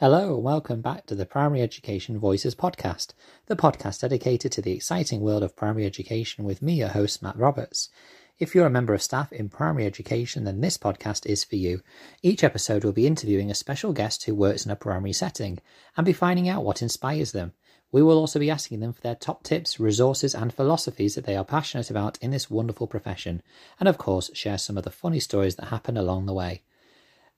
Hello, and welcome back to the Primary Education Voices podcast, the podcast dedicated to the exciting world of primary education with me, your host, Matt Roberts. If you're a member of staff in primary education, then this podcast is for you. Each episode will be interviewing a special guest who works in a primary setting and be finding out what inspires them. We will also be asking them for their top tips, resources, and philosophies that they are passionate about in this wonderful profession, and of course, share some of the funny stories that happen along the way.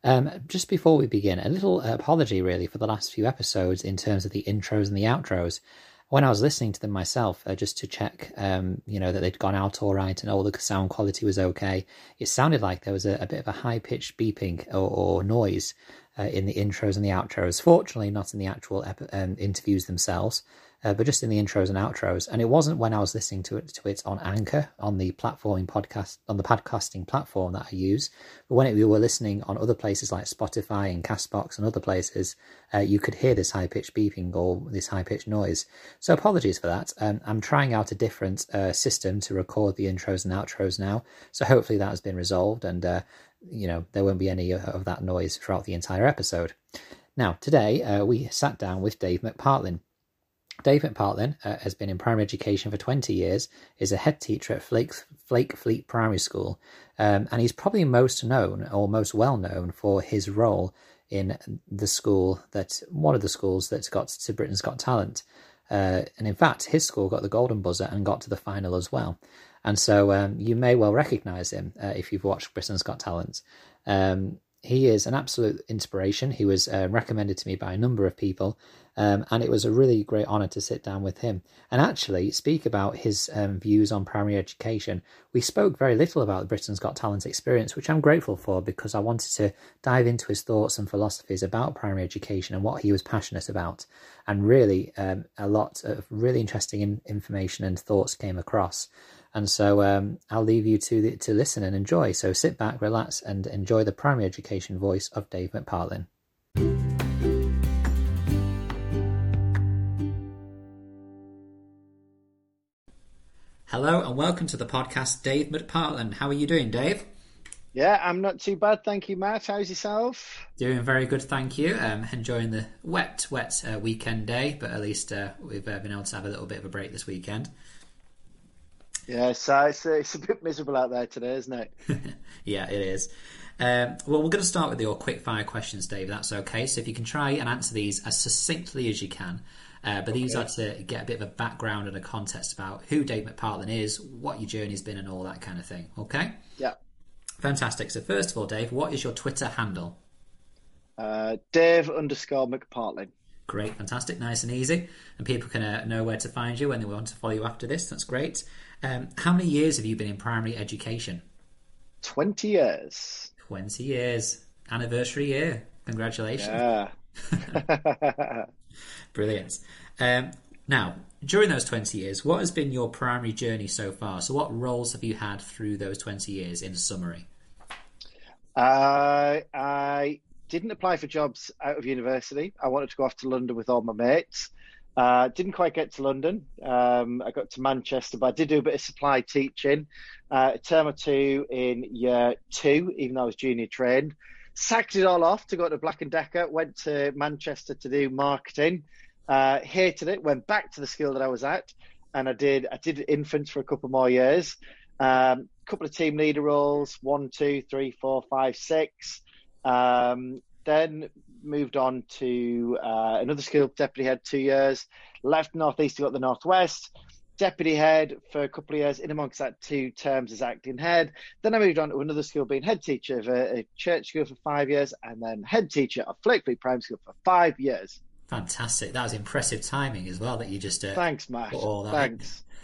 Um, just before we begin, a little apology really for the last few episodes in terms of the intros and the outros. When I was listening to them myself, uh, just to check, um, you know, that they'd gone out all right and all the sound quality was okay, it sounded like there was a, a bit of a high pitched beeping or, or noise uh, in the intros and the outros. Fortunately, not in the actual ep- um, interviews themselves uh, but just in the intros and outros. And it wasn't when I was listening to it to it on Anchor on the platforming podcast on the podcasting platform that I use, but when it, we were listening on other places like Spotify and Castbox and other places, uh, you could hear this high pitched beeping or this high pitched noise. So apologies for that. Um, I'm trying out a different uh, system to record the intros and outros now, so hopefully that has been resolved and. Uh, you know, there won't be any of that noise throughout the entire episode. Now, today uh, we sat down with Dave McPartlin. Dave McPartlin uh, has been in primary education for 20 years, is a head teacher at Flake, Flakefleet Primary School, um, and he's probably most known or most well known for his role in the school that one of the schools that got to Britain's Got Talent. Uh, and in fact, his school got the golden buzzer and got to the final as well. And so um, you may well recognise him uh, if you've watched Britain's Got Talent. Um, he is an absolute inspiration. He was uh, recommended to me by a number of people, um, and it was a really great honour to sit down with him and actually speak about his um, views on primary education. We spoke very little about Britain's Got Talent experience, which I'm grateful for because I wanted to dive into his thoughts and philosophies about primary education and what he was passionate about. And really, um, a lot of really interesting in- information and thoughts came across. And so um, I'll leave you to the, to listen and enjoy. So sit back, relax, and enjoy the primary education voice of Dave McPartlin. Hello and welcome to the podcast, Dave McPartlin. How are you doing, Dave? Yeah, I'm not too bad, thank you, Matt. How's yourself? Doing very good, thank you. Um, enjoying the wet, wet uh, weekend day, but at least uh, we've uh, been able to have a little bit of a break this weekend. Yeah, so it's, it's a bit miserable out there today, isn't it? yeah, it is. Um, well, we're going to start with your quick fire questions, Dave. That's okay. So if you can try and answer these as succinctly as you can. Uh, but these are to get a bit of a background and a context about who Dave McPartlin is, what your journey's been, and all that kind of thing. Okay? Yeah. Fantastic. So first of all, Dave, what is your Twitter handle? Uh, Dave underscore McPartlin. Great, fantastic, nice and easy, and people can uh, know where to find you when they want to follow you after this. That's great. Um, how many years have you been in primary education? 20 years. 20 years. Anniversary year. Congratulations. Yeah. Brilliant. Um, now, during those 20 years, what has been your primary journey so far? So, what roles have you had through those 20 years in summary? Uh, I didn't apply for jobs out of university. I wanted to go off to London with all my mates. Uh, didn't quite get to London. Um, I got to Manchester, but I did do a bit of supply teaching, uh, a term or two in year two, even though I was junior trained. Sacked it all off to go to Black and Decker. Went to Manchester to do marketing. Uh, hated it. Went back to the school that I was at, and I did. I did infants for a couple more years. A um, couple of team leader roles. One, two, three, four, five, six. Um, then moved on to uh, another school, deputy head, two years. Left Northeast to go to the Northwest. Deputy head for a couple of years, in amongst that two terms as acting head. Then I moved on to another school, being head teacher of a, a church school for five years, and then head teacher of Flakefleet Primary School for five years. Fantastic! That was impressive timing as well. That you just uh, thanks, Matt. All that thanks.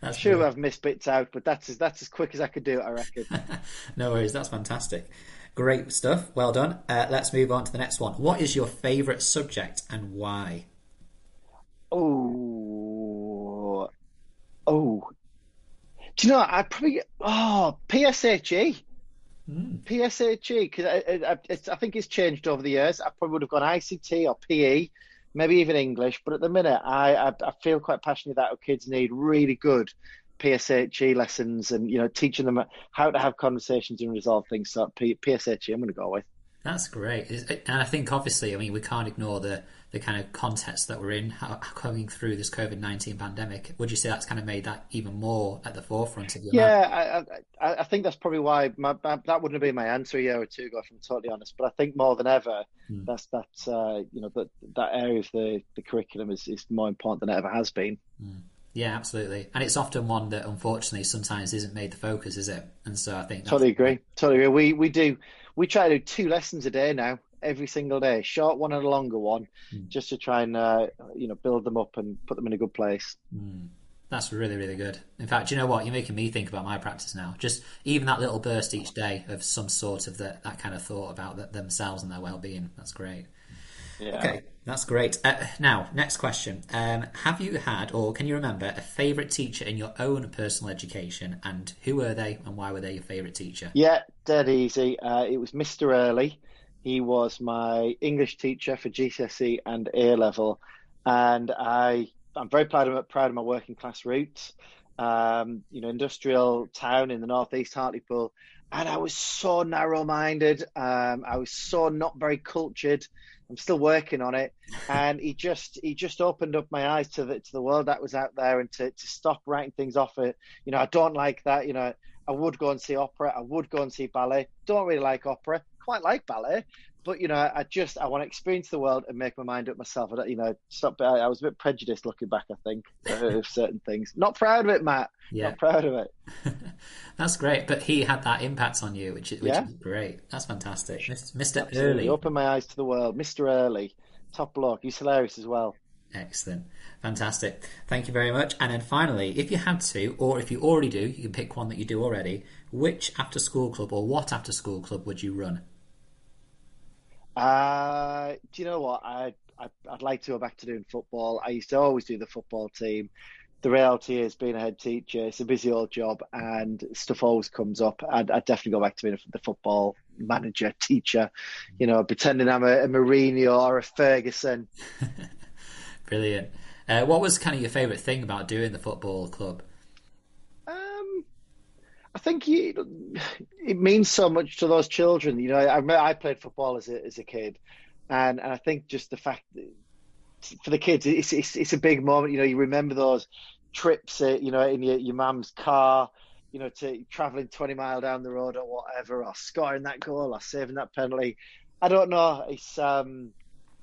that's sure brilliant. I've missed bits out, but that's as, that's as quick as I could do it. I reckon. no worries. That's fantastic. Great stuff. Well done. Uh, let's move on to the next one. What is your favourite subject and why? Oh, oh. Do you know? I probably oh PSHE. Mm. PSHE because I, I, I, think it's changed over the years. I probably would have gone ICT or PE, maybe even English. But at the minute, I I, I feel quite passionate that our kids need really good PSHE lessons and you know teaching them how to have conversations and resolve things. So P- PSHE, I'm going to go with. That's great, and I think obviously, I mean, we can't ignore the the kind of context that we're in coming through this COVID nineteen pandemic. Would you say that's kind of made that even more at the forefront of your? Yeah, I, I, I, think that's probably why my, my, that wouldn't have been my answer a year or two ago, if I'm totally honest. But I think more than ever, hmm. that's that uh, you know that that area of the, the curriculum is, is more important than it ever has been. Hmm. Yeah, absolutely, and it's often one that unfortunately sometimes isn't made the focus, is it? And so I think totally agree. Totally agree. We we do we try to do two lessons a day now, every single day, short one and a longer one, mm. just to try and uh, you know build them up and put them in a good place. Mm. That's really, really good. In fact, you know what? You're making me think about my practice now. Just even that little burst each day of some sort of the, that kind of thought about the, themselves and their well-being. That's great. Yeah. Okay, that's great. Uh, now, next question. Um, have you had, or can you remember, a favourite teacher in your own personal education, and who were they, and why were they your favourite teacher? Yeah, dead easy. Uh, it was Mr. Early. He was my English teacher for GCSE and A level, and I I'm very proud of proud of my working class roots. Um, you know, industrial town in the northeast, Hartlepool, and I was so narrow minded. Um, I was so not very cultured. I'm still working on it. And he just he just opened up my eyes to the to the world that was out there and to, to stop writing things off it. You know, I don't like that. You know, I would go and see opera. I would go and see ballet. Don't really like opera. Quite like ballet, but you know, I just I want to experience the world and make my mind up myself. I don't, you know, stop. I, I was a bit prejudiced looking back. I think of certain things. Not proud of it, Matt. Yeah. Not proud of it. That's great. But he had that impact on you, which is which yeah. is great. That's fantastic, Mister Early. Opened my eyes to the world, Mister Early, top bloke. He's hilarious as well. Excellent. Fantastic. Thank you very much. And then finally, if you had to, or if you already do, you can pick one that you do already. Which after school club or what after school club would you run? Uh, do you know what? I, I would like to go back to doing football. I used to always do the football team. The reality is, being a head teacher, it's a busy old job, and stuff always comes up. I'd, I'd definitely go back to being the football manager, teacher. You know, pretending I'm a, a Mourinho or a Ferguson. Brilliant. Uh, what was kind of your favourite thing about doing the football club? I think it, it means so much to those children. You know, I, I played football as a, as a kid, and, and I think just the fact for the kids, it's, it's, it's a big moment. You know, you remember those trips, uh, you know, in your, your mum's car, you know, to traveling 20 mile down the road or whatever, or scoring that goal or saving that penalty. I don't know. It's um,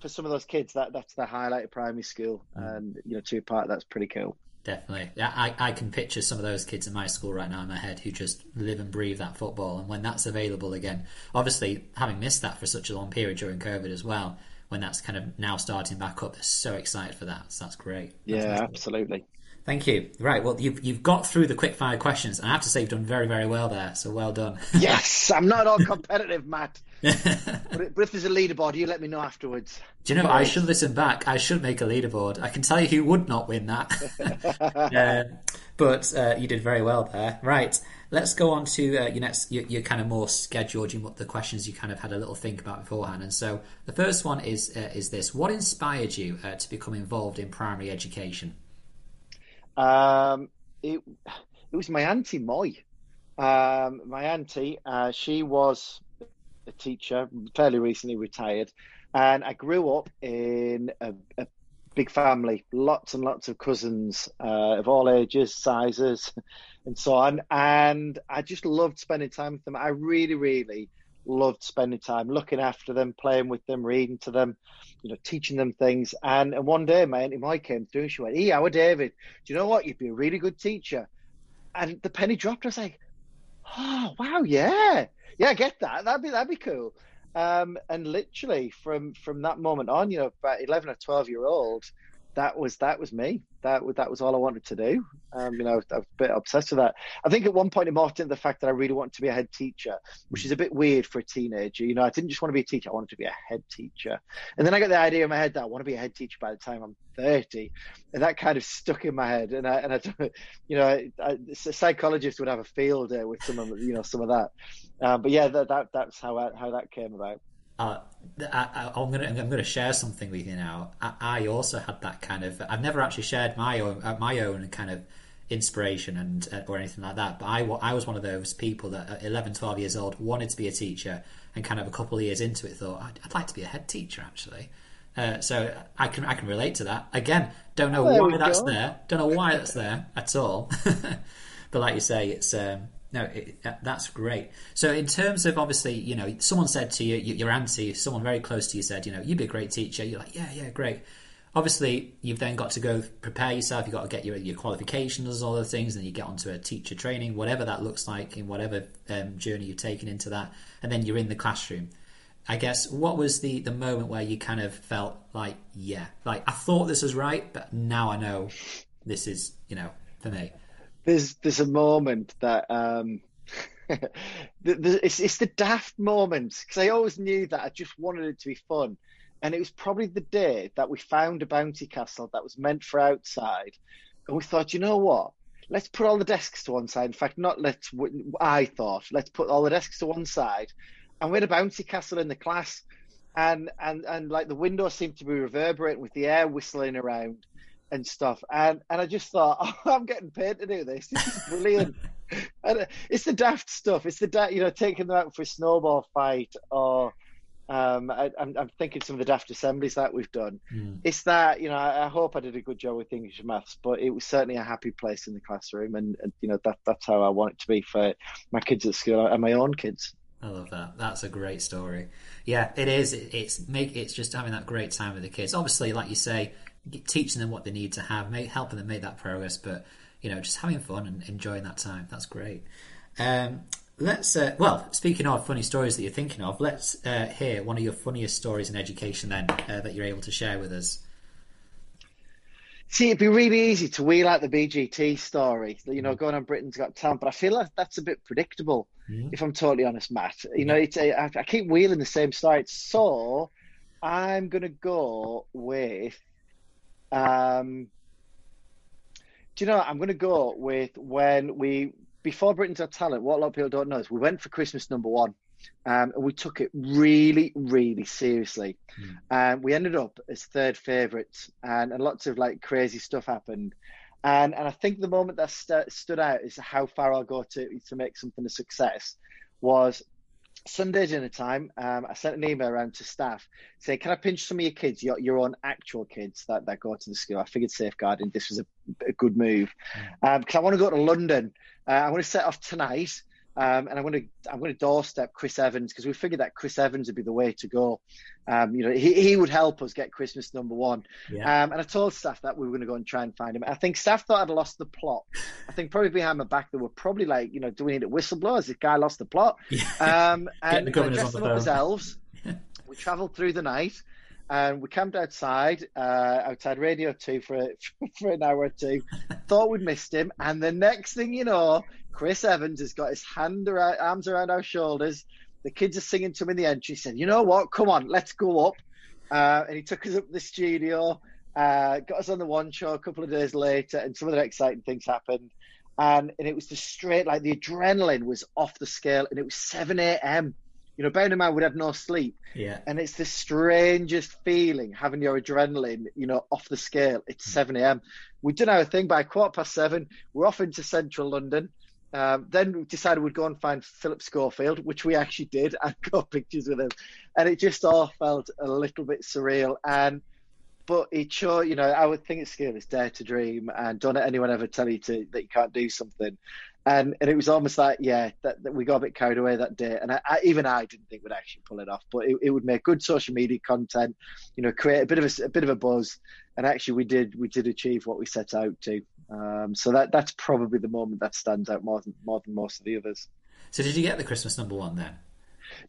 for some of those kids that that's the highlight of primary school, mm. and you know, to part that's pretty cool. Definitely. I, I can picture some of those kids in my school right now in my head who just live and breathe that football. And when that's available again, obviously having missed that for such a long period during COVID as well, when that's kind of now starting back up, they're so excited for that. So that's great. That's yeah, absolutely. Thank you. Right, well, you've you've got through the quick fire questions, and I have to say you've done very very well there. So well done. yes, I'm not all competitive, Matt. but, but, if there's a leaderboard, you let me know afterwards. Do you know? I should listen back. I should make a leaderboard. I can tell you who would not win that. uh, but uh, you did very well there. Right, let's go on to uh, your next. Your, your, kind of more scheduled. You, what the questions you kind of had a little think about beforehand. And so the first one is uh, is this: What inspired you uh, to become involved in primary education? Um, it it was my auntie Moy. Um, my auntie, uh, she was a teacher, fairly recently retired, and I grew up in a, a big family, lots and lots of cousins uh, of all ages, sizes, and so on. And I just loved spending time with them. I really, really loved spending time looking after them, playing with them, reading to them, you know, teaching them things. And, and one day my auntie Mike came through and she went, Hey, our David, do you know what? You'd be a really good teacher. And the penny dropped. I was like, Oh, wow, yeah. Yeah, get that. That'd be that'd be cool. Um, and literally from from that moment on, you know, about eleven or twelve year old, that was that was me. That that was all I wanted to do. Um, you know, I was, I was, a bit obsessed with that. I think at one point it into the fact that I really wanted to be a head teacher, which is a bit weird for a teenager. You know, I didn't just want to be a teacher; I wanted to be a head teacher. And then I got the idea in my head that I want to be a head teacher by the time I'm 30, and that kind of stuck in my head. And I and I, you know, I, a psychologist would have a field day with some of you know some of that. Um, but yeah, that, that that's how I, how that came about. Uh, I, am gonna I'm gonna share something with you now. I, I, also had that kind of. I've never actually shared my own uh, my own kind of inspiration and uh, or anything like that. But I, I was one of those people that at 11, 12 years old wanted to be a teacher and kind of a couple of years into it thought I'd, I'd like to be a head teacher actually. Uh, so I can I can relate to that. Again, don't know There why that's go. there. Don't know why that's there at all. but like you say, it's um, no, it, that- that's great. So in terms of obviously, you know, someone said to you, your auntie, someone very close to you said, you know, you'd be a great teacher. You're like, yeah, yeah, great. Obviously, you've then got to go prepare yourself. You've got to get your your qualifications, all the things, and you get onto a teacher training, whatever that looks like, in whatever um, journey you've taken into that, and then you're in the classroom. I guess what was the the moment where you kind of felt like, yeah, like I thought this was right, but now I know this is, you know, for me. There's there's a moment that um the, the, it's it's the daft moment because I always knew that I just wanted it to be fun, and it was probably the day that we found a bounty castle that was meant for outside, and we thought, you know what? Let's put all the desks to one side. In fact, not let's. I thought let's put all the desks to one side, and we had a bouncy castle in the class, and and and like the windows seemed to be reverberating with the air whistling around and stuff. And and I just thought, oh, I'm getting paid to do this. This is brilliant. and it's the daft stuff. It's the da- you know taking them out for a snowball fight, or um, I, I'm I'm thinking some of the daft assemblies that we've done. Mm. It's that you know I, I hope I did a good job with English and maths, but it was certainly a happy place in the classroom, and, and you know that that's how I want it to be for my kids at school and my own kids. I love that. That's a great story. Yeah, it is. It- It's make it's just having that great time with the kids. Obviously, like you say, teaching them what they need to have, make, helping them make that progress. But you know, just having fun and enjoying that time. That's great. Um, let's. Uh, well, speaking of funny stories that you're thinking of, let's uh, hear one of your funniest stories in education then uh, that you're able to share with us. See, it'd be really easy to wheel out the BGT story, you know, going on Britain's Got Talent, but I feel like that's a bit predictable, Mhm. if I'm totally honest, Matt. You know, it's a, I, I keep wheeling the same story, so I'm going to go with, um, do you know, what? I'm going to go with when we, before Britain's Got Talent, what a lot of people don't know is we went for Christmas number one. Um, and we took it really, really seriously. And we ended up as third favourites, and, and lots of like crazy stuff happened. And and I think the moment that st- stood out is how far I'll go to to make something a success. Was Sunday dinner time. Um, I sent an email around to staff saying, "Can I pinch some of your kids, your your own actual kids that, that go to the school?" I figured safeguarding this was a, a good move because I want to go to London. Uh, I want to set off tonight. Um, and I'm going to I'm going to doorstep Chris Evans because we figured that Chris Evans would be the way to go. Um, you know, he, he would help us get Christmas number one. Yeah. Um, and I told staff that we were going to go and try and find him. I think staff thought I'd lost the plot. I think probably behind my back they were probably like, you know, do we need a whistleblower? Has this guy lost the plot? Um, and the I dressed them up as elves. we travelled through the night. And we camped outside, uh, outside Radio 2 for, for an hour or two. Thought we'd missed him. And the next thing you know, Chris Evans has got his hand around, arms around our shoulders. The kids are singing to him in the entry. Said, You know what? Come on, let's go up. Uh, and he took us up to the studio, uh, got us on the one show a couple of days later, and some other exciting things happened. And, and it was just straight, like the adrenaline was off the scale, and it was 7 a.m. You know, bearing in mind we'd had no sleep. Yeah. And it's the strangest feeling having your adrenaline, you know, off the scale. It's 7 a.m. We'd done our thing by quarter past seven. We're off into central London. Um, then we decided we'd go and find Philip Schofield, which we actually did, and got pictures with him. And it just all felt a little bit surreal. And but it sure, you know, I would think it's skill is dare to dream, and don't let anyone ever tell you to that you can't do something. And and it was almost like, yeah, that, that we got a bit carried away that day, and I, I, even I didn't think we'd actually pull it off. But it, it would make good social media content, you know, create a bit of a, a bit of a buzz, and actually we did we did achieve what we set out to. Um, so that that's probably the moment that stands out more than more than most of the others. So did you get the Christmas number one then?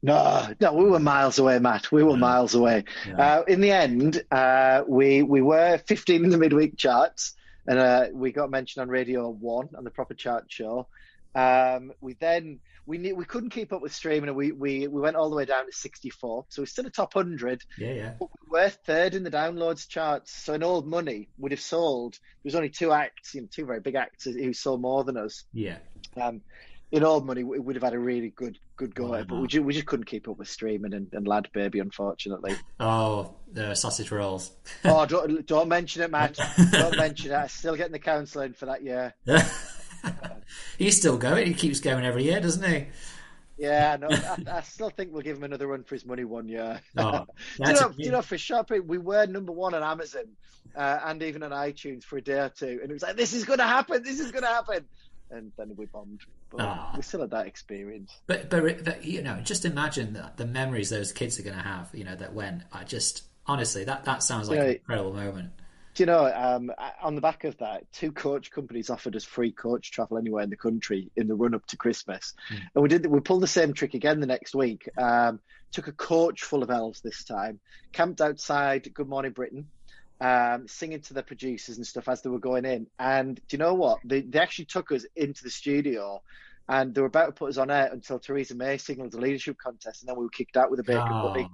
No, no, we were miles away, Matt. We were miles away. Yeah. Uh, in the end, uh, we we were 15 in the midweek charts, and uh, we got mentioned on Radio One on the Proper Chart Show. Um, we then we knew, we couldn't keep up with streaming, and we, we we went all the way down to 64. So we're still a top 100. Yeah, yeah. But we were third in the downloads charts. So in old money, would have sold. There was only two acts, you know, two very big acts who sold more than us. Yeah. Um, in old money, we would have had a really good good go at it, but we just, we just couldn't keep up with streaming and, and LadBaby, unfortunately. Oh, the sausage rolls. oh, don't, don't mention it, man. don't mention it. I'm still getting the counselling for that year. He's still going. He keeps going every year, doesn't he? Yeah, no, I, I, still think we'll give him another run for his money one year. Oh, do, you know, do you know, for shopping, we were number one on Amazon uh, and even on iTunes for a day or two, and it was like, this is going to happen, this is going to happen and then we bombed. But oh. we still had that experience. But, but but you know, just imagine the, the memories those kids are going to have. You know, that when I just honestly that that sounds like you know, an incredible moment. Do you know, um, on the back of that, two coach companies offered us free coach travel anywhere in the country in the run up to Christmas, mm. and we did. We pulled the same trick again the next week. Um, took a coach full of elves this time, camped outside Good Morning Britain, um, singing to the producers and stuff as they were going in. And do you know what? They, they actually took us into the studio and they were about to put us on air until Theresa May signalled the leadership contest and then we were kicked out with a bacon oh. pudding.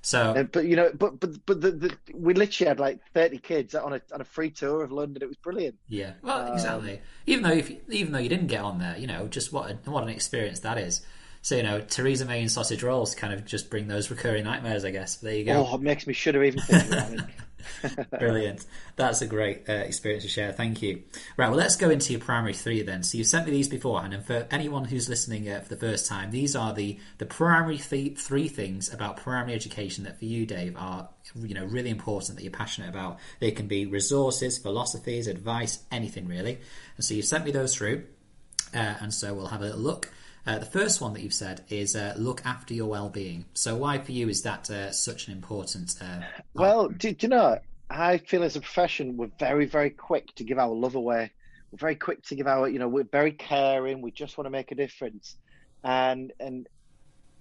So, and, but you know, but but but the, the, we literally had like thirty kids on a on a free tour of London. It was brilliant. Yeah, well, um, exactly. Even though if even though you didn't get on there, you know, just what a, what an experience that is. So you know, Theresa May and sausage rolls kind of just bring those recurring nightmares, I guess. There you go. Oh, it makes me shudder even thinking about it. Brilliant. That's a great uh, experience to share. Thank you. Right, well, let's go into your primary three then. So you sent me these beforehand, and for anyone who's listening uh, for the first time, these are the the primary th- three things about primary education that for you, Dave, are you know really important that you're passionate about. They can be resources, philosophies, advice, anything really. And so you sent me those through, uh, and so we'll have a look. Uh, the first one that you've said is uh, look after your well-being. So why for you is that uh, such an important? Uh, well, do, do, you know? I feel as a profession we're very very quick to give our love away. We're very quick to give our you know we're very caring. We just want to make a difference, and and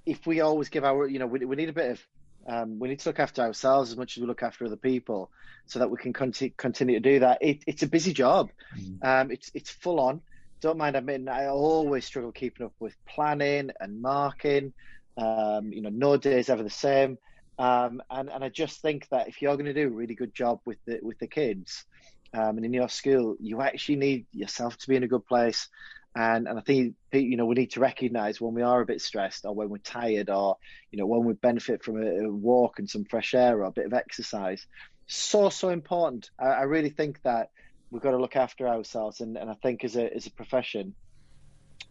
if we always give our you know we, we need a bit of um, we need to look after ourselves as much as we look after other people, so that we can conti- continue to do that. It, it's a busy job. Mm. Um, it's it's full on don't mind admitting I always struggle keeping up with planning and marking. Um, you know, no day is ever the same. Um, and and I just think that if you're going to do a really good job with the with the kids, um, and in your school, you actually need yourself to be in a good place. And and I think you know we need to recognise when we are a bit stressed, or when we're tired, or you know when we benefit from a, a walk and some fresh air or a bit of exercise. So so important. I, I really think that we've got to look after ourselves, and, and I think as a as a profession,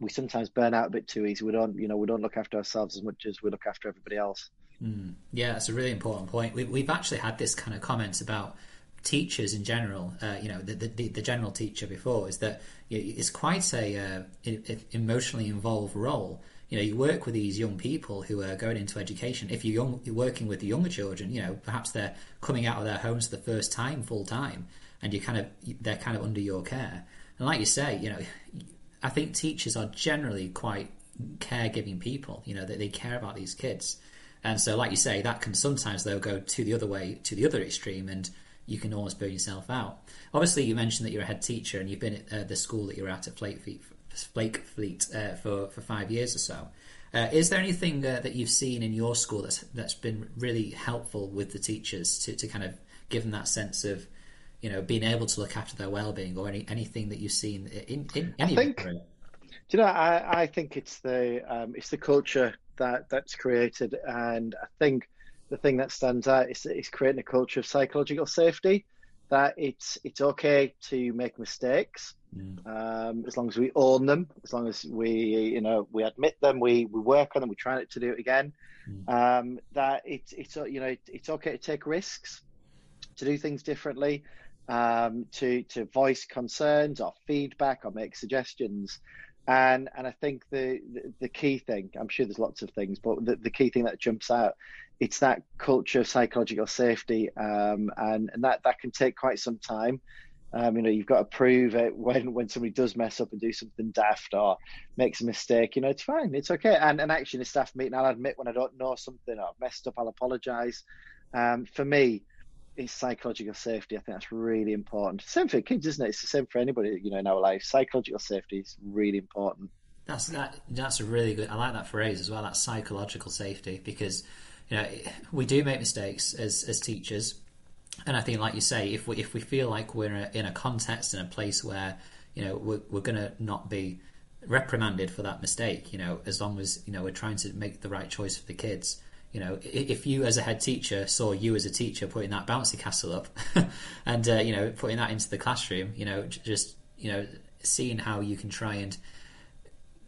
we sometimes burn out a bit too easy. We don't, you know, we don't look after ourselves as much as we look after everybody else. Mm. Yeah, that's a really important point. We, we've actually had this kind of comments about teachers in general. Uh, you know, the, the, the general teacher before is that it's quite a uh, emotionally involved role. You know, you work with these young people who are going into education. If you're, young, you're working with the younger children, you know, perhaps they're coming out of their homes for the first time full time and you kind of they're kind of under your care. And like you say, you know, I think teachers are generally quite caregiving people. You know, that they, care about these kids, and so like you say, that can sometimes they'll go to the other way, to the other extreme, and you can almost burn yourself out. Obviously, you mentioned that you're a head teacher and you've been at uh, the school that you're at at Flakefleet, Flake Fleet uh, for for five years or so. Uh, is there anything uh, that you've seen in your school that's that's been really helpful with the teachers to, to kind of give them that sense of you know, being able to look after their well-being or any anything that you've seen in, in any I think, Do you know, I, I think it's the um, it's the culture that that's created, and I think the thing that stands out is, is creating a culture of psychological safety. That it's it's okay to make mistakes, mm. um, as long as we own them, as long as we you know we admit them, we we work on them, we try not to do it again. Mm. Um, that it's it's you know it's okay to take risks, to do things differently, um, to to voice concerns or feedback or make suggestions. And and I think the, the, the key thing, I'm sure there's lots of things, but the, the key thing that jumps out, it's that culture of psychological safety, um, and and that that can take quite some time. Um, you know, you've got to prove it when when somebody does mess up and do something daft or makes a mistake. You know, it's fine, it's okay. And and actually, in a staff meeting, I'll admit when I don't know something or I've messed up, I'll apologise. Um, for me, is psychological safety. I think that's really important. Same for kids, isn't it? It's the same for anybody, you know, in our life. Psychological safety is really important. That's that. That's a really good. I like that phrase as well. That psychological safety because you know we do make mistakes as as teachers, and I think, like you say, if we if we feel like we're in a, in a context in a place where you know we're, we're going to not be reprimanded for that mistake. You know, as long as you know we're trying to make the right choice for the kids. You know, if you as a head teacher saw you as a teacher putting that bouncy castle up, and uh, you know putting that into the classroom, you know, just you know seeing how you can try and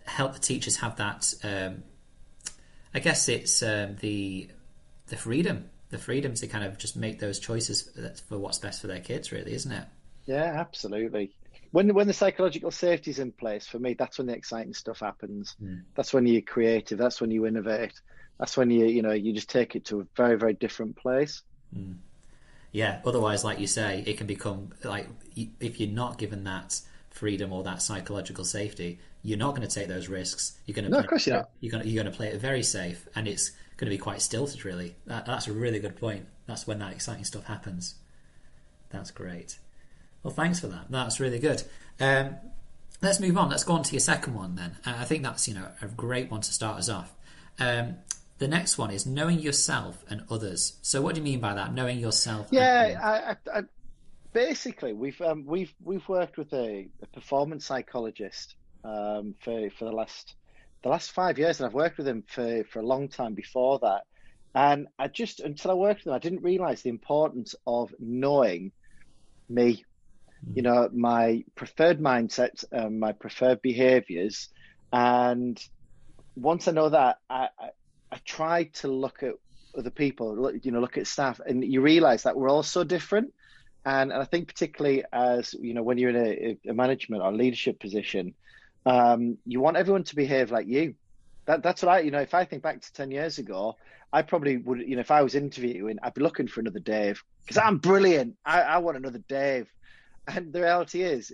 help the teachers have that. Um, I guess it's um, the the freedom, the freedom to kind of just make those choices for what's best for their kids, really, isn't it? Yeah, absolutely. When when the psychological safety is in place, for me, that's when the exciting stuff happens. Mm. That's when you're creative. That's when you innovate. That's when you you know you just take it to a very very different place. Mm. Yeah. Otherwise, like you say, it can become like if you're not given that freedom or that psychological safety, you're not going to take those risks. You're going to no, play, of course you're not. You're going to, you're going to play it very safe, and it's going to be quite stilted. Really, that, that's a really good point. That's when that exciting stuff happens. That's great. Well, thanks for that. That's really good. Um, let's move on. Let's go on to your second one then. Uh, I think that's you know a great one to start us off. Um, the next one is knowing yourself and others. So, what do you mean by that? Knowing yourself. Yeah, I, I, I, basically we've um, we've we've worked with a, a performance psychologist um, for for the last the last five years, and I've worked with him for for a long time before that. And I just until I worked with him, I didn't realize the importance of knowing me. Mm. You know, my preferred mindset, um, my preferred behaviors, and once I know that, I, I, I try to look at other people, you know, look at staff, and you realize that we're all so different. And, and I think particularly as you know, when you're in a, a management or leadership position, um, you want everyone to behave like you. That, that's what I, you know, if I think back to 10 years ago, I probably would, you know, if I was interviewing, I'd be looking for another Dave because I'm brilliant. I, I want another Dave. And the reality is,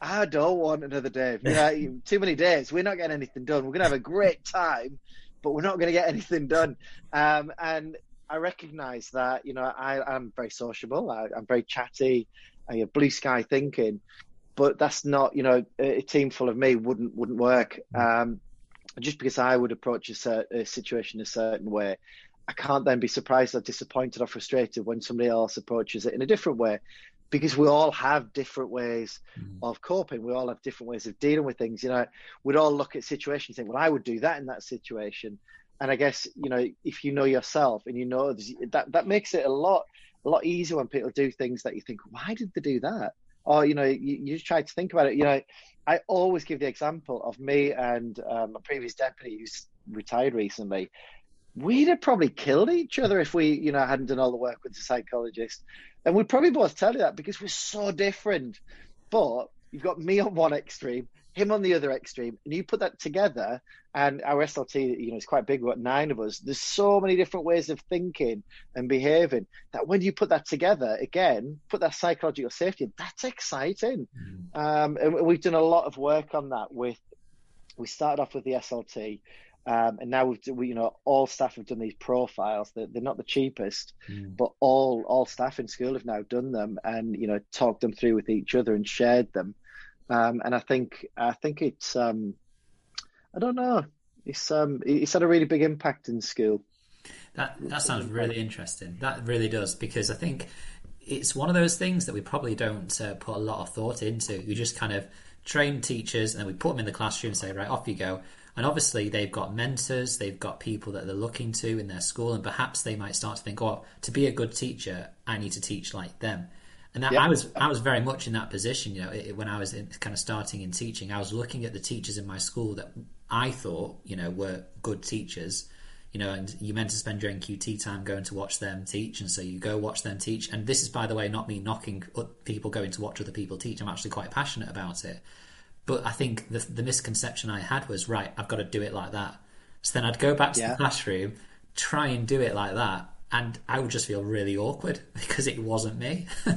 I don't want another Dave. You know, too many days. We're not getting anything done. We're going to have a great time, but we're not going to get anything done. Um, and I recognize that, you know, I, am very sociable. I, am very chatty. I have blue sky thinking but that's not you know a, team full of me wouldn't wouldn't work. Mm. Um, just because I would approach a, a situation a certain way, I can't then be surprised or disappointed or frustrated when somebody else approaches it in a different way. Because we all have different ways mm. of coping. We all have different ways of dealing with things. You know, we'd all look at situations and think, well, I would do that in that situation. And I guess, you know, if you know yourself and you know that, that makes it a lot, a lot easier when people do things that you think, why did they do that? or you know you, you just try to think about it you know i always give the example of me and um, a previous deputy who's retired recently we'd have probably killed each other if we you know hadn't done all the work with the psychologist and we'd probably both tell you that because we're so different but you've got me on one extreme him on the other extreme, and you put that together, and our SLT, you know, is quite big. We've got nine of us. There's so many different ways of thinking and behaving that when you put that together, again, put that psychological safety, that's exciting. Mm. Um, and we've done a lot of work on that. With we started off with the SLT. Um, and now we've, we, you know, all staff have done these profiles. They're, they're not the cheapest, mm. but all all staff in school have now done them, and you know, talked them through with each other and shared them. Um, and I think I think it's um, I don't know. It's um, it's had a really big impact in school. That that sounds really interesting. That really does because I think it's one of those things that we probably don't uh, put a lot of thought into. We just kind of train teachers and then we put them in the classroom and say, right, off you go. And obviously, they've got mentors, they've got people that they're looking to in their school, and perhaps they might start to think, oh, to be a good teacher, I need to teach like them. And that. I was I was very much in that position. You know, it, when I was in, kind of starting in teaching, I was looking at the teachers in my school that I thought you know were good teachers. You know, and you meant to spend your NQT time going to watch them teach, and so you go watch them teach. And this is, by the way, not me knocking people going to watch other people teach. I'm actually quite passionate about it. But I think the, the misconception I had was right. I've got to do it like that. So then I'd go back to yeah. the classroom, try and do it like that, and I would just feel really awkward because it wasn't me. um,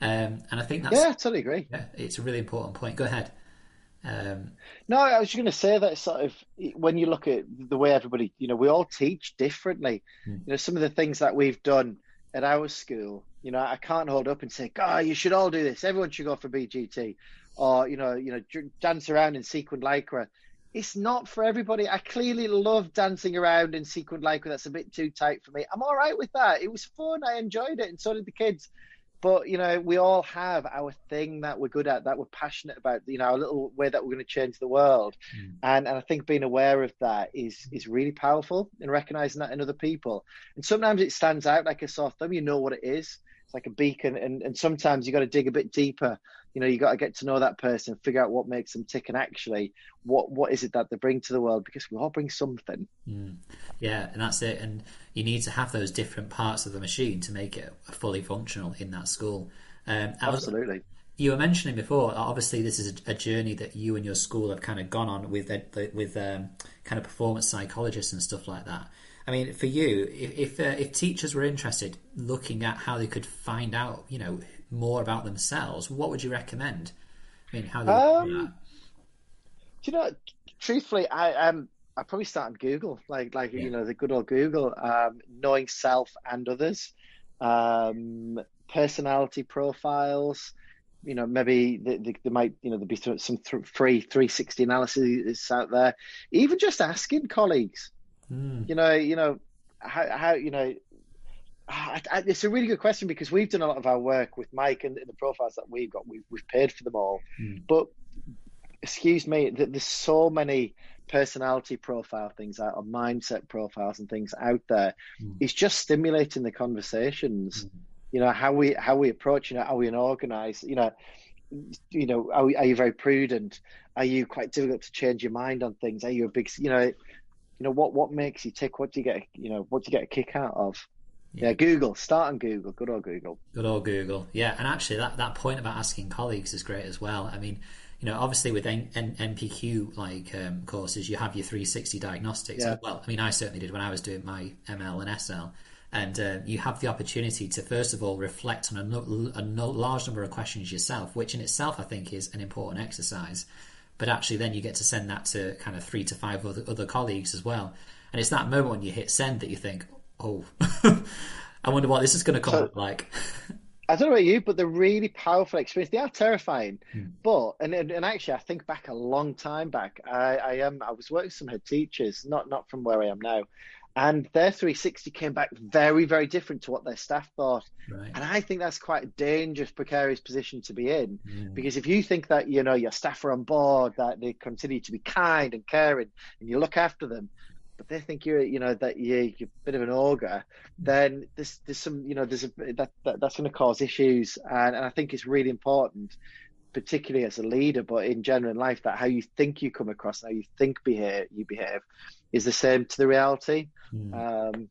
and I think that's yeah, I totally agree. Yeah, it's a really important point. Go ahead. Um, no, I was going to say that sort of when you look at the way everybody, you know, we all teach differently. Hmm. You know, some of the things that we've done at our school, you know, I can't hold up and say, "God, you should all do this. Everyone should go for BGT," or you know, you know, dance around in sequin lycra it's not for everybody. I clearly love dancing around in sequin lycra. That's a bit too tight for me. I'm all right with that. It was fun. I enjoyed it, and so did the kids. but you know, we all have our thing that we're good at, that we're passionate about. You know, our little way that we're going to change the world, mm. and and I think being aware of that is is really powerful and recognizing that in other people. And sometimes it stands out like a sore thumb. You know what it is. It's like a beacon, and and sometimes you got to dig a bit deeper you know you got to get to know that person figure out what makes them tick and actually what what is it that they bring to the world because we all bring something. Mm. yeah and that's it and you need to have those different parts of the machine to make it fully functional in that school. Um, absolutely was, you were mentioning before obviously this is a, a, journey that you and your school have kind of gone on with with um, kind of performance psychologists and stuff like that. I mean, for you, if if, uh, if, teachers were interested, looking at how they could find out, you know, more about themselves, what would you recommend? I mean, how do you, um, do you know? Truthfully, I um, I probably start on Google, like like yeah. you know the good old Google, um, knowing self and others, um, personality profiles. You know, maybe there might you know there be some th- free 360 analysis out there. Even just asking colleagues, mm. you know, you know how how you know I, I, it's a really good question because we've done a lot of our work with Mike and, and the profiles that we've got. We've, we've paid for them all, mm. but excuse me, there's so many personality profile things out or mindset profiles and things out there. Mm. It's just stimulating the conversations. Mm. You know how we how we approach. You know how we organize. You know, you know are, we, are you very prudent? Are you quite difficult to change your mind on things? Are you a big you know you know what what makes you tick? What do you get you know what do you get a kick out of? Yeah. yeah. Google. Start on Google. Good old Google. Good old Google. Yeah, and actually, that, that point about asking colleagues is great as well. I mean, you know, obviously with N- N- NPQ like um, courses, you have your 360 diagnostics. Yeah. Well, I mean, I certainly did when I was doing my ML and SL. And uh, you have the opportunity to, first of all, reflect on a, no- a no- large number of questions yourself, which in itself I think is an important exercise. But actually, then you get to send that to kind of three to five other, other colleagues as well. And it's that moment when you hit send that you think, oh, I wonder what this is going to come so, like. I don't know about you, but they're really powerful experience. They are terrifying, hmm. but and, and, actually, I think back a long time back. I I am um, I was working with some head teachers, not not from where I am now, and their 360 came back very very different to what their staff thought. Right. And I think that's quite a dangerous, precarious position to be in, hmm. because if you think that you know your staff are on board, that they continue to be kind and caring, and you look after them, but they think you're, you know, that you're, you're a bit of an ogre, then there's, there's some, you know, there's a that, that that's going to cause issues, and, and I think it's really important, particularly as a leader, but in general in life, that how you think you come across, how you think behave, you behave, is the same to the reality. Mm. Um,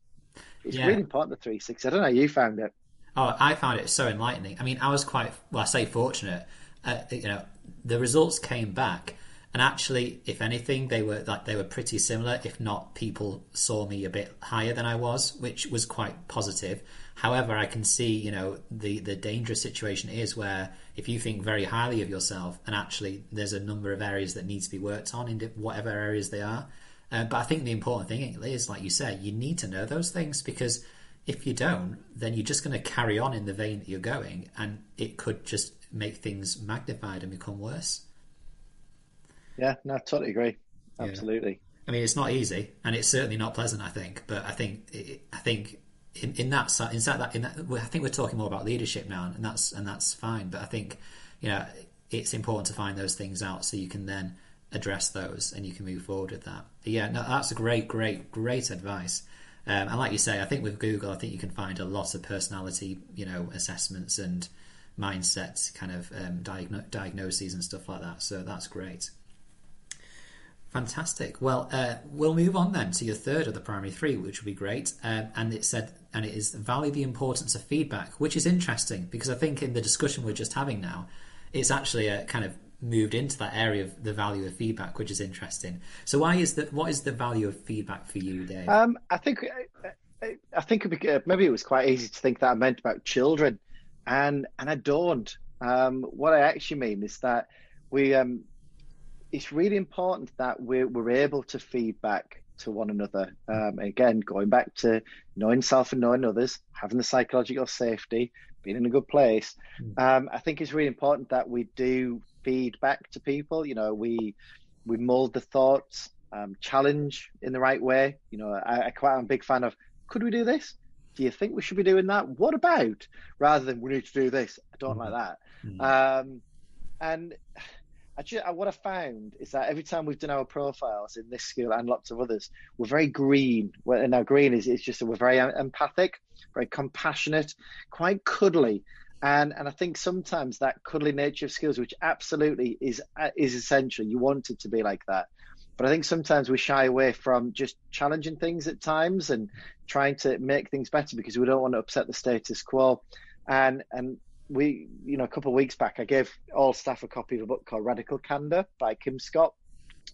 it's yeah. really important the 360. I don't know how you found it. Oh, I found it so enlightening. I mean, I was quite, well, I say fortunate. Uh, you know, the results came back and actually, if anything, they were like they were pretty similar. If not, people saw me a bit higher than I was, which was quite positive. However, I can see, you know, the the dangerous situation is where if you think very highly of yourself, and actually there's a number of areas that need to be worked on in whatever areas they are. Uh, but I think the important thing is, like you said, you need to know those things because if you don't, then you're just going to carry on in the vein that you're going, and it could just make things magnified and become worse. Yeah, no, I totally agree. Absolutely. Yeah. I mean, it's not easy, and it's certainly not pleasant. I think, but I think, I think in, in that in that in that, I think we're talking more about leadership now, and that's and that's fine. But I think, you know, it's important to find those things out so you can then address those and you can move forward with that. But yeah, no, that's a great, great, great advice. Um, and like you say, I think with Google, I think you can find a lot of personality, you know, assessments and mindset kind of um, diagno- diagnoses and stuff like that. So that's great. Fantastic. Well, uh, we'll move on then to your third of the primary three, which would be great. Um, and it said, and it is value the importance of feedback, which is interesting because I think in the discussion we're just having now, it's actually a kind of moved into that area of the value of feedback, which is interesting. So, why is that? What is the value of feedback for you, Dave? Um, I think I think maybe it was quite easy to think that I meant about children, and and I don't. Um, what I actually mean is that we um, it's really important that we're, we're able to feedback to one another. Um, again, going back to knowing self and knowing others, having the psychological safety, being in a good place. Mm. Um, I think it's really important that we do feedback to people. You know, we we mold the thoughts, um, challenge in the right way. You know, I, I quite am a big fan of could we do this? do you think we should be doing that? What about? Rather than we need to do this. I don't mm-hmm. like that. Mm-hmm. Um, and I just, what I found is that every time we've done our profiles in this school and lots of others, we're very green. And our green is, is just we're very empathic, very compassionate, quite cuddly. And, and I think sometimes that cuddly nature of skills, which absolutely is uh, is essential, you want it to be like that. But I think sometimes we shy away from just challenging things at times and trying to make things better because we don't want to upset the status quo. And and we, you know, a couple of weeks back, I gave all staff a copy of a book called Radical Candor by Kim Scott.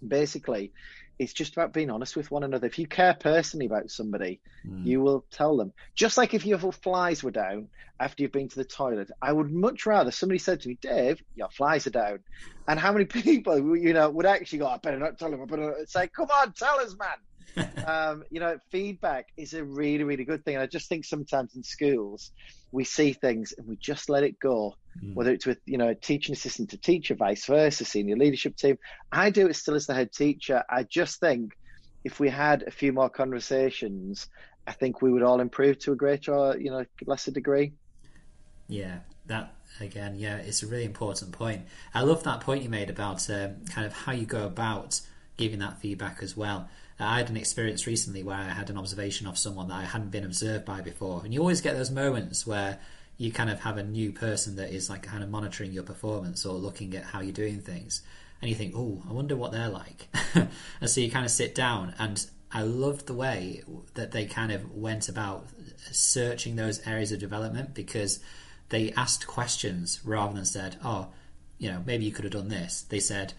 Basically, it's just about being honest with one another. If you care personally about somebody, mm. you will tell them. Just like if your flies were down after you've been to the toilet, I would much rather somebody said to me, Dave, your flies are down. And how many people, you know, would actually go, I better not tell them. I better say, come on, tell us, man. Um, you know, feedback is a really, really good thing. And I just think sometimes in schools, we see things and we just let it go. Mm. whether it's with you know teaching assistant to teacher vice versa senior leadership team. I do it still as the head teacher. I just think if we had a few more conversations i think we would all improve to a greater you know lesser degree. Yeah that again yeah it's a really important point. I love that point you made about um, kind of how you go about giving that feedback as well I had an experience recently where I had an observation of someone that I hadn't been observed by before, and you always get those moments where you kind of have a new person that is like kind of monitoring your performance or looking at how you're doing things, and you think, oh, I wonder what they're like, and so you kind of sit down and. I loved the way that they kind of went about searching those areas of development because they asked questions rather than said, "Oh, you know, maybe you could have done this." They said,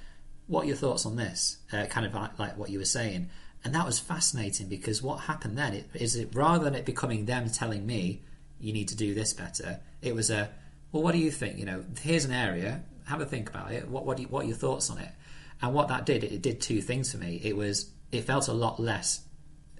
"What are your thoughts on this?" Uh, kind of like, like, what you were saying, and that was fascinating because what happened then is it rather than it becoming them telling me you need to do this better, it was a well, what do you think? You know, here's an area. Have a think about it. What what, you, what are your thoughts on it? And what that did, it did two things for me. It was it felt a lot less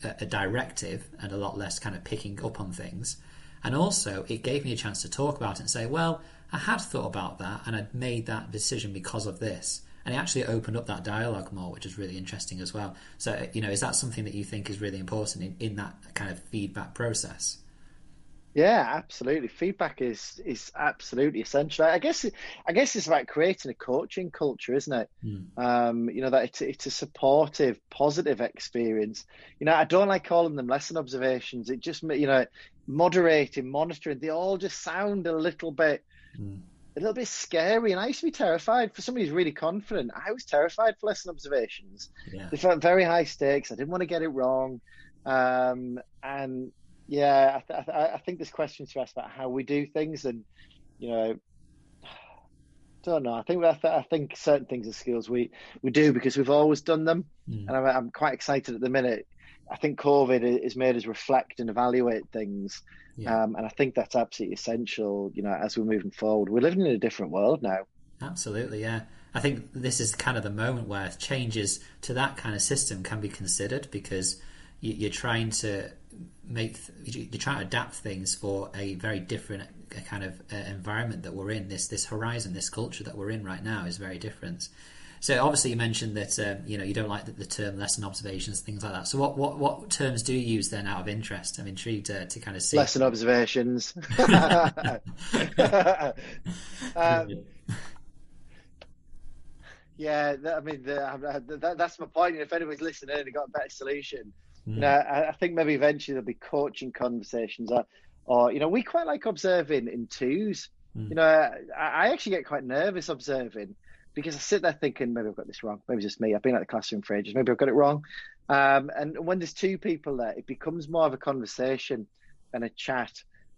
a, a directive and a lot less kind of picking up on things, and also it gave me a chance to talk about it and say, well, I had thought about that and I'd made that decision because of this and it actually opened up that dialogue more, which is really interesting as well. So, you know, is that something that you think is really important in, in that kind of feedback process? Yeah, absolutely. Feedback is is absolutely essential. I guess I guess it's about creating a coaching culture, isn't it? Mm. Um, you know that it's, it's a supportive, positive experience. You know, I don't like calling them lesson observations. It just you know, moderating, monitoring. They all just sound a little bit. Mm a little bit scary. And I used to be terrified. For somebody who's really confident, I was terrified for lesson observations. Yeah. They felt very high stakes. I didn't want to get it wrong. Um, and yeah, I, th- I, think there's questions to ask about how we do things, and you know, don't know. I think I, th- I think certain things are skills we we do because we've always done them, mm. and I'm, I'm quite excited at the minute. I think COVID has made us reflect and evaluate things yeah. Um, and I think that's absolutely essential, you know, as we're moving forward. We're living in a different world now. Absolutely, yeah. I think this is kind of the moment where changes to that kind of system can be considered because you're trying to make you're trying to adapt things for a very different kind of uh, environment that we're in. This this horizon, this culture that we're in right now is very different. So obviously you mentioned that um, you know you don't like the, the, term lesson observations, things like that. So what, what what terms do you use then out of interest? I'm intrigued to, to kind of see lesson observations. um, yeah, I mean the, that's my point. If anyone's listening and got a better solution, mm. you know, I, I, think maybe eventually there'll be coaching conversations, or, or you know, we quite like observing in twos. Mm. You know, I, I actually get quite nervous observing because I sit there thinking maybe I've got this wrong. Maybe it's just me. I've been at the classroom for ages. Maybe I've got it wrong. Um, and when there's two people there, it becomes more of a conversation and a chat,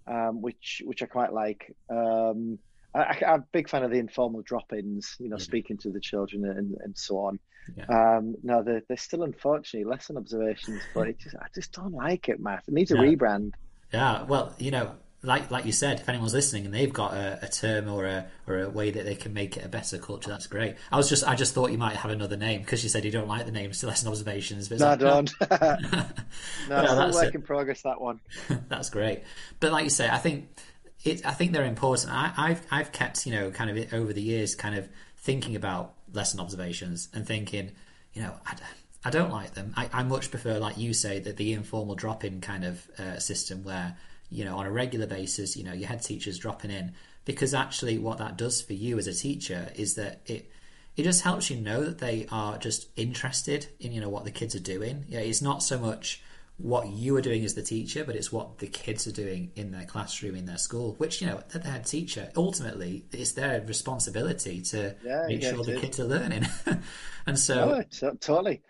um, which which I quite like. Um, I, am a big fan of the informal drop-ins, you know, yeah. speaking to the children and, and so on. Yeah. Um, no, they're, they're still unfortunately lesson observations, but just, I just don't like it, Matt. It needs a yeah. rebrand. Yeah, well, you know, like like you said, if anyone's listening and they've got a, a, term or a or a way that they can make it a better culture, that's great. I was just I just thought you might have another name because you said you don't like the name lesson observations. But no, like, I don't. no, no that's work in progress. That one. that's great. But like you say, I think it. I think they're important. I, I've I've kept you know kind of over the years kind of thinking about lesson observations and thinking, you know, I, I don't like them. I, I much prefer, like you say, that the informal drop-in kind of uh, system where you know, on a regular basis, you know, your head teacher's dropping in because actually what that does for you as a teacher is that it it just helps you know that they are just interested in you know what the kids are doing. Yeah, it's not so much what you are doing as the teacher, but it's what the kids are doing in their classroom in their school. Which you know, they're the head teacher. Ultimately, it's their responsibility to Yeah, make sure the kids are learning. and so, Oh, to- totally.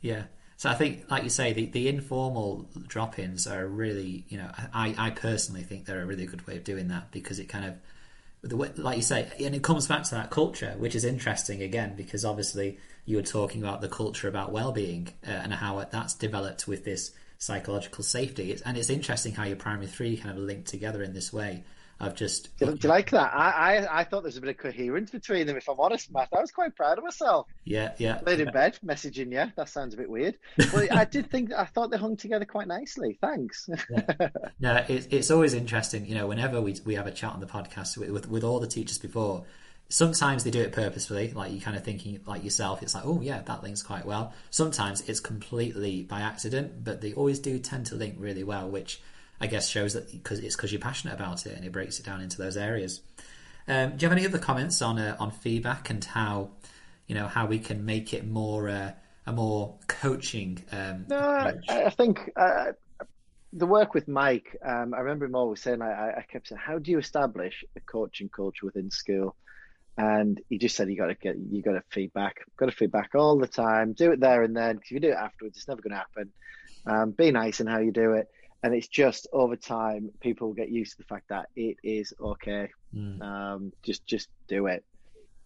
yeah. So I think, like you say, the, the informal drop-ins are really, you know, I, I personally think they're a really good way of doing that because it kind of, the way, like you say, and it comes back to that culture, which is interesting again because obviously you were talking about the culture about well-being uh, and how that's developed with this psychological safety, it's, and it's interesting how your primary three kind of link together in this way of just. Do, do you like that? I, I I thought there was a bit of coherence between them. If I'm honest, Matt, I was quite proud of myself. Yeah, yeah. Laid in bed, messaging you. That sounds a bit weird. But I did think I thought they hung together quite nicely. Thanks. No, it's it's always interesting. You know, whenever we we have a chat on the podcast with with, with all the teachers before, sometimes they do it purposefully, like you kind of thinking like yourself. It's like, oh yeah, that links quite well. Sometimes it's completely by accident, but they always do tend to link really well, which I guess shows that because it's because you're passionate about it and it breaks it down into those areas. Um, do you have any other comments on uh, on feedback and how you know how we can make it more uh, a more coaching? Um, No. I, I think uh, the work with Mike. Um, I remember him always saying, I, I kept saying, "How do you establish a coaching culture within school?" And he just said, "You got to get, you got to feedback, got to feedback all the time. Do it there and then, because if you do it afterwards, it's never going to happen. Um, be nice in how you do it." And it's just over time, people get used to the fact that it is okay. Mm, Um, just, just do it.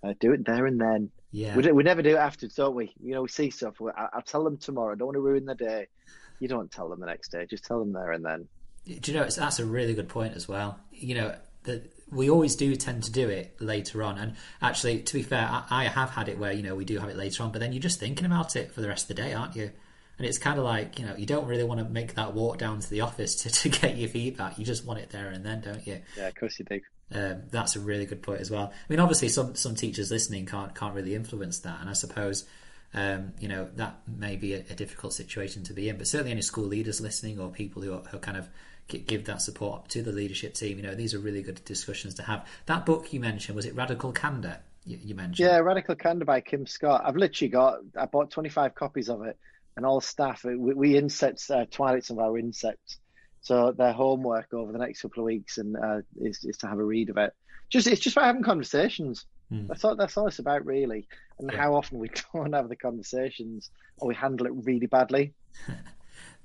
Uh, do it there and then. yeah, We, we never do it afterwards, don't we? You know, we see stuff. I, I'll tell them tomorrow. I don't want to ruin the day. You don't tell them the next day. Just tell them there and then. Do you know it's, that's a really good point as well? You know that we always do tend to do it later on, and actually, to be fair, I, I have had it where you know we do have it later on, but then you're just thinking about it for the rest of the day, aren't you? And it's kind of like you know you don't really want to make that walk down to the office to, to get your feedback. You just want it there and then, don't you? Yeah, of course you do. Um, that's a really good point as well. I mean, obviously, some some teachers listening can't can't really influence that, and I suppose um, you know that may be a, a difficult situation to be in. But certainly, any school leaders listening or people who, are, who kind of give that support to the leadership team, you know, these are really good discussions to have. That book you mentioned was it Radical Candor? You, you mentioned, Yeah, Radical Candor by Kim Scott. I've literally got, I bought 25 copies of it, and all staff, we, we INSET uh, Twilight some of our INSETs. So their homework over the next couple of weeks and uh, is, is to have a read of it. Just It's just about having conversations. Hmm. That's, all, that's all it's about, really. And Yeah. how often we don't have the conversations or we handle it really badly.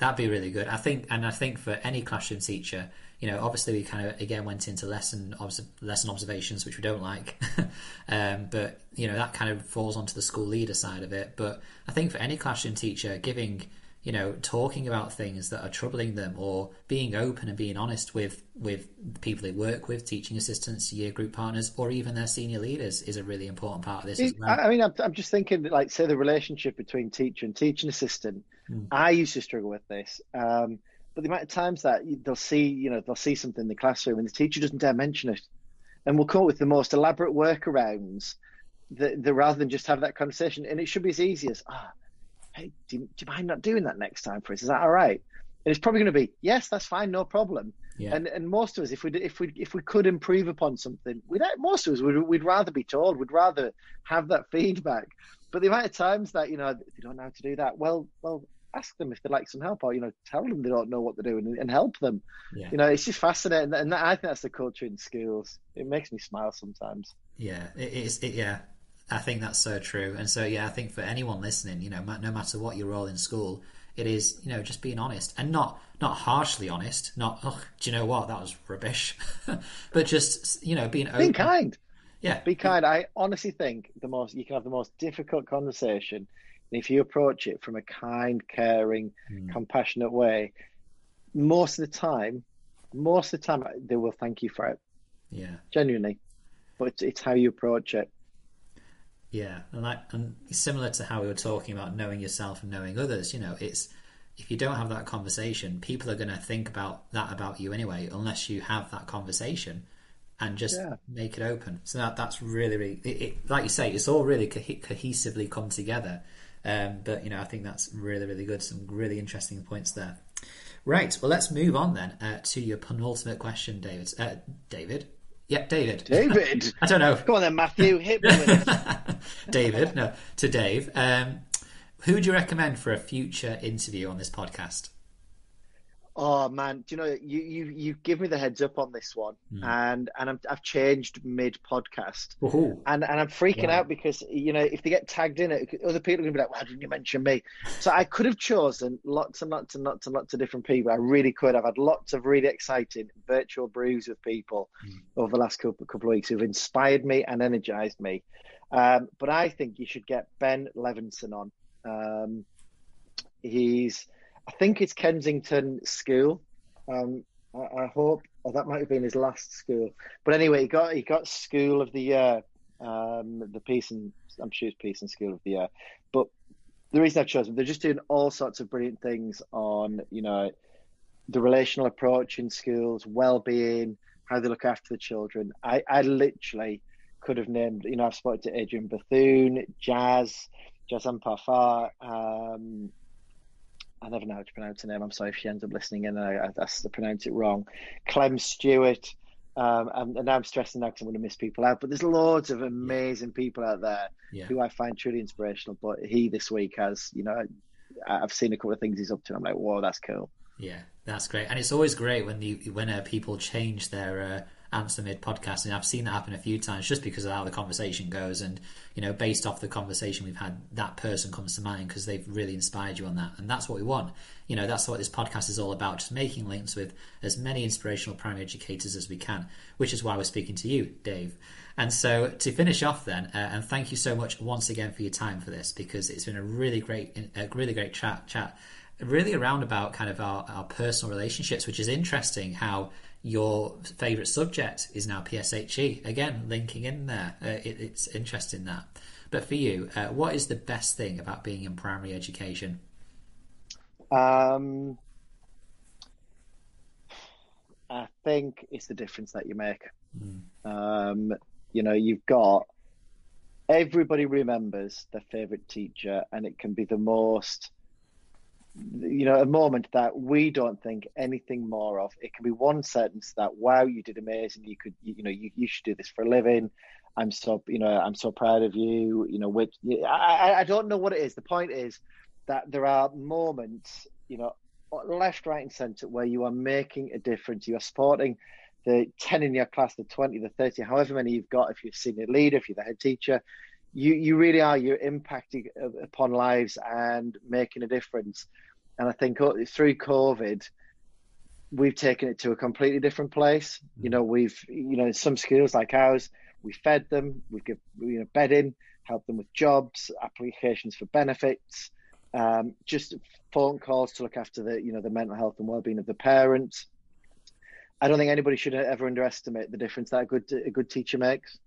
That'd be really good. I think, and I think for any classroom teacher, you know, obviously we kind of again went into lesson obs- lesson observations, which we don't like, um, but you know that kind of falls onto the school leader side of it. But I think for any classroom teacher, giving you know talking about things that are troubling them or being open and being honest with with the people they work with, teaching assistants, year group partners, or even their senior leaders is a really important part of this as well. I I mean, I'm, I'm just thinking, like, say the relationship between teacher and teaching assistant. Mm. I used to struggle with this, um, but the amount of times that they'll see, you know, they'll see something in the classroom and the teacher doesn't dare mention it, and we'll come up with the most elaborate workarounds that, that rather than just have that conversation. And it should be as easy as, ah, hey, do you, do you mind not doing that next time for us? Is that all right? And it's probably going to be, yes, that's fine, no problem. Yeah. And and most of us, if we if we if we could improve upon something, we'd most of us would we'd rather be told, we'd rather have that feedback. But the amount of times that you know they don't know how to do that, well, well, ask them if they'd like some help, or you know, tell them they don't know what they're doing and, and help them. Yeah. You know, it's just fascinating, and I think that's the culture in schools. It makes me smile sometimes. Yeah, it's it, yeah. I think that's so true, and so yeah, I think for anyone listening, you know, no matter what your role in school, it is you know just being honest and not not harshly honest, not oh, do you know what that was rubbish, but just you know being open. Being kind, Yeah, be kind. I honestly think the most you can have the most difficult conversation, and if you approach it from a kind, caring, Mm. compassionate way, most of the time, most of the time they will thank you for it yeah, genuinely. But it's, it's how you approach it. yeah, and and similar to how we were talking about knowing yourself and knowing others, you know, it's if you don't have that conversation, people are going to think about that about you anyway, unless you have that conversation and just Yeah. make it open. So that that's really, really, it, it, like you say, it's all really co- cohesively come together. Um, but you know, I think that's really, really good. Some really interesting points there. Right. Well, let's move on then uh, to your penultimate question, David. Uh, David. Yeah, David. David. I don't know. Come on then, Matthew. Hit me with it. David. No, to Dave. Um, who would you recommend for a future interview on this podcast? Oh man, do you know you you you give me the heads up on this one, mm. and and i have changed mid podcast, and and I'm freaking wow. out because you know if they get tagged in it, other people are gonna be like, why didn't you mention me? So I could have chosen lots and lots and lots and lots of different people. I really could. I've had lots of really exciting virtual brews with people mm. over the last couple couple of weeks who've inspired me and energized me. Um, but I think you should get Ben Levinson on. Um, he's I think it's Kensington School. Um, I, I, hope, that might have been his last school. But anyway, he got he got School of the Year, um, the Pearson I'm sure it's Pearson School of the Year. But the reason I've chosen, they're just doing all sorts of brilliant things on, you know, the relational approach in schools, well-being, how they look after the children. I, I literally could have named, you know, I've spoken to Adrian Bethune, Jaz, Jaz Ampaw-Farr, um, I never know how to pronounce her name. I'm sorry if she ends up listening in and I, I, I pronounce it wrong. Clem Stewart. Um, and, and, now I'm stressing now because I'm going to miss people out. But there's loads of amazing people out there yeah. who I find truly inspirational. But he this week has, you know, I've seen a couple of things he's up to. I'm like, whoa, that's cool. Yeah, that's great. And it's always great when you when uh, people change their uh, answer mid podcast, and I've seen that happen a few times just because of how the conversation goes, and you know, based off the conversation we've had, that person comes to mind because they've really inspired you on that, and that's what we want. You know, that's what this podcast is all about, just making links with as many inspirational primary educators as we can, which is why we're speaking to you, Dave. And so to finish off, then, uh, and thank you so much once again for your time for this because it's been a really great, a really great chat. Chat really around about kind of our, our personal relationships, which is interesting how your favourite subject is now PSHE. Again, linking in there. Uh, it, it's interesting that. But for you, uh, what is the best thing about being in primary education? Um, I think it's the difference that you make. Mm. Um, you know, you've got everybody remembers their favourite teacher, and it can be the most you know, a moment that we don't think anything more of. It can be one sentence that, wow, you did amazing. You could, you, you know, you, you should do this for a living. I'm so, you know, I'm so proud of you. You know, which I, I don't know what it is. The point is that there are moments, you know, left, right, and centre where you are making a difference. You are supporting the 10 in your class, the 20, the 30, however many you've got, if you're a senior leader, if you're the head teacher, you you really are you're impacting uh, upon lives and making a difference. And i think uh, through covid we've taken it to a completely different place. You mm. know we've you know some schools like ours we fed them we give you know bedding help them with jobs applications for benefits um, just phone calls to look after the you know the mental health and well-being of the parents. I don't think anybody should ever underestimate the difference that a good a good teacher makes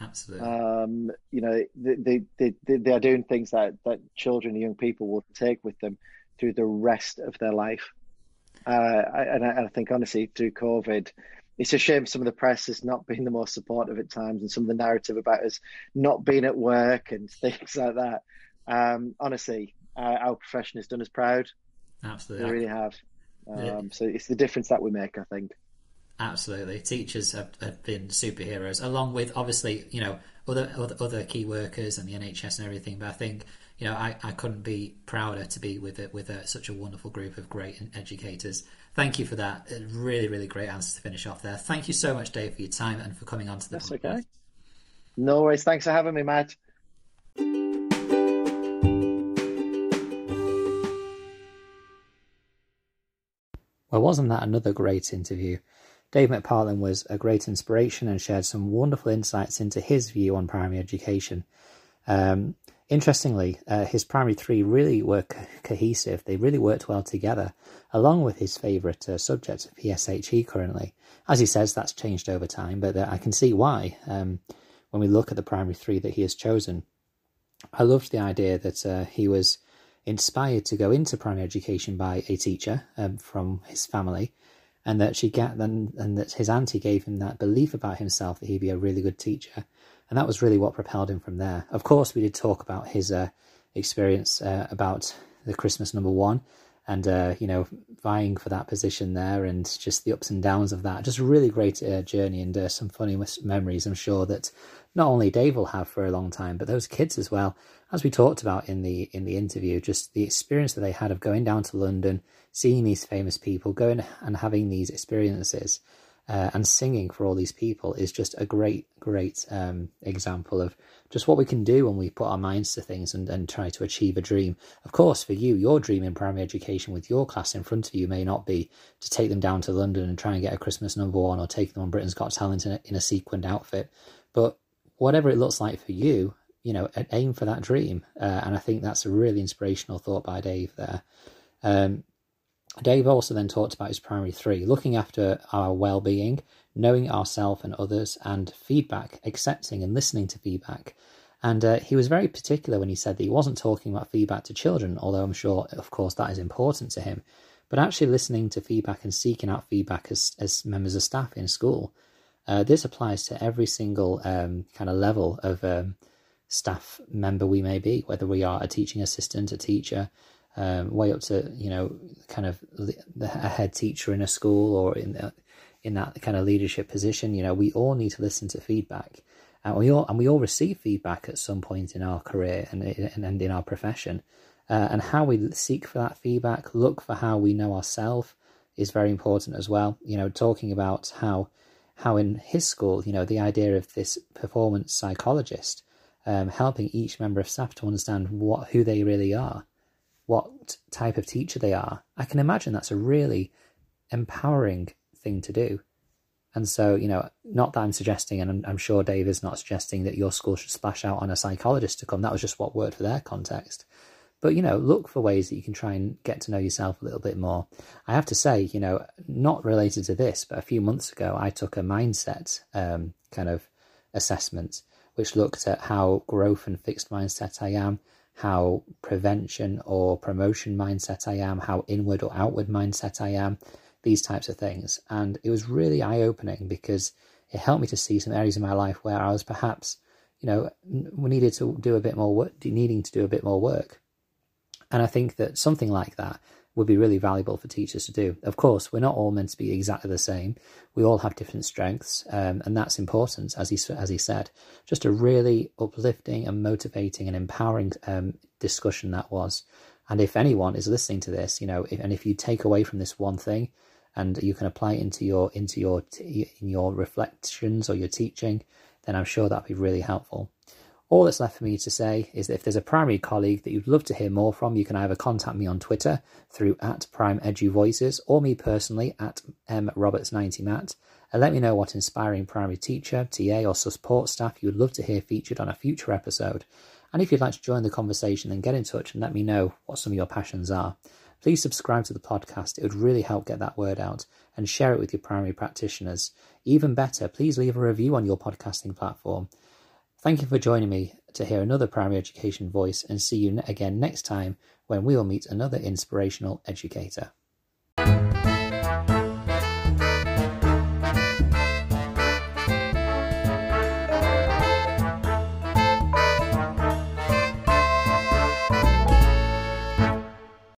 Absolutely. Um, you know, they, they, they, they are doing things that, that children and young people will take with them through the rest of their life. Uh, and, I, and I think, honestly, through COVID, it's a shame some of the press has not been the most supportive at times and some of the narrative about us not being at work and things like that. Um, honestly, uh, our profession has done us proud. Absolutely. They really have. Um, yeah. So it's the difference that we make, I think. Absolutely, teachers have, have, been superheroes, along with obviously you know other, other, other key workers and the NHS and everything. But I think you know I, I couldn't be prouder to be with it with a, such a wonderful group of great educators. Thank you for that. A really, really great answer to finish off there. Thank you so much, Dave, for your time and for coming on to the That's podcast. okay. No worries. Thanks for having me, Matt. Well, wasn't that another great interview? Dave McPartlin was a great inspiration and shared some wonderful insights into his view on primary education. Um, interestingly, uh, his primary three really were co- cohesive. They really worked well together, along with his favourite uh, subject, PSHE, currently. As he says, that's changed over time, but uh, I can see why um, when we look at the primary three that he has chosen. I loved the idea that uh, he was inspired to go into primary education by a teacher um, from his family and that she get and, and that his auntie gave him that belief about himself that he'd be a really good teacher, and that was really what propelled him from there. Of course, we did talk about his uh, experience uh, about the Christmas number one, and uh, you know vying for that position there and just the ups and downs of that. Just a really great uh, journey and uh, some funny memories i'm sure that not only dave will have for a long time but those kids as well. As we talked about in the in the interview just the experience that they had of going down to london seeing these famous people going and having these experiences uh, and singing for all these people is just a great, great um, example of just what we can do when we put our minds to things and, and try to achieve a dream. Of course, for you, your dream in primary education with your class in front of you may not be to take them down to London and try and get a Christmas number one or take them on Britain's Got Talent in a, in a sequined outfit. But whatever it looks like for you, you know, aim for that dream. Uh, and I think that's a really inspirational thought by Dave there. Um, Dave also then talked about his primary three looking after our well being, knowing ourselves and others, and feedback, accepting and listening to feedback. And uh, he was very particular when he said that he wasn't talking about feedback to children, although I'm sure, of course, that is important to him, but actually listening to feedback and seeking out feedback as, as members of staff in school. Uh, this applies to every single um, kind of level of um, staff member we may be, whether we are a teaching assistant, a teacher, um, way up to you know kind of a head teacher in a school or in the, in that kind of leadership position. You know, we all need to listen to feedback, and we all and we all receive feedback at some point in our career and and, in our profession. Uh, and how we seek for that feedback, look for how we know ourselves is very important as well. You know, talking about how how in his school, you know, the idea of this performance psychologist um, helping each member of staff to understand what who they really are what type of teacher they are, I can imagine that's a really empowering thing to do. And so, you know, not that I'm suggesting, and I'm, I'm, sure Dave is not suggesting that your school should splash out on a psychologist to come. That was just what worked for their context. But, you know, look for ways that you can try and get to know yourself a little bit more. I have to say, you know, not related to this, but a few months ago, I took a mindset um, kind of assessment, which looked at how growth and fixed mindset I am, how prevention or promotion mindset I am, how inward or outward mindset I am, these types of things. And it was really eye opening because it helped me to see some areas in my life where I was perhaps, you know, needed to do a bit more work, needing to do a bit more work. And I think that something like that would be really valuable for teachers to do. Of course, we're not all meant to be exactly the same. We all have different strengths, um, and that's important, as he as he said. Just a really uplifting and motivating and empowering um, discussion that was. And if anyone is listening to this, you know, if, and if you take away from this one thing, and you can apply it into your into your in your reflections or your teaching, then I'm sure that'd be really helpful. All that's left for me to say is that if there's a primary colleague that you'd love to hear more from, you can either contact me on Twitter through at Prime Edu Voices or me personally at mroberts90matt and let me know what inspiring primary teacher, TA, or support staff you would love to hear featured on a future episode. And if you'd like to join the conversation, then get in touch and let me know what some of your passions are. Please subscribe to the podcast, it would really help get that word out, and share it with your primary practitioners. Even better, please leave a review on your podcasting platform. Thank you for joining me to hear another primary education voice and see you again next time when we will meet another inspirational educator.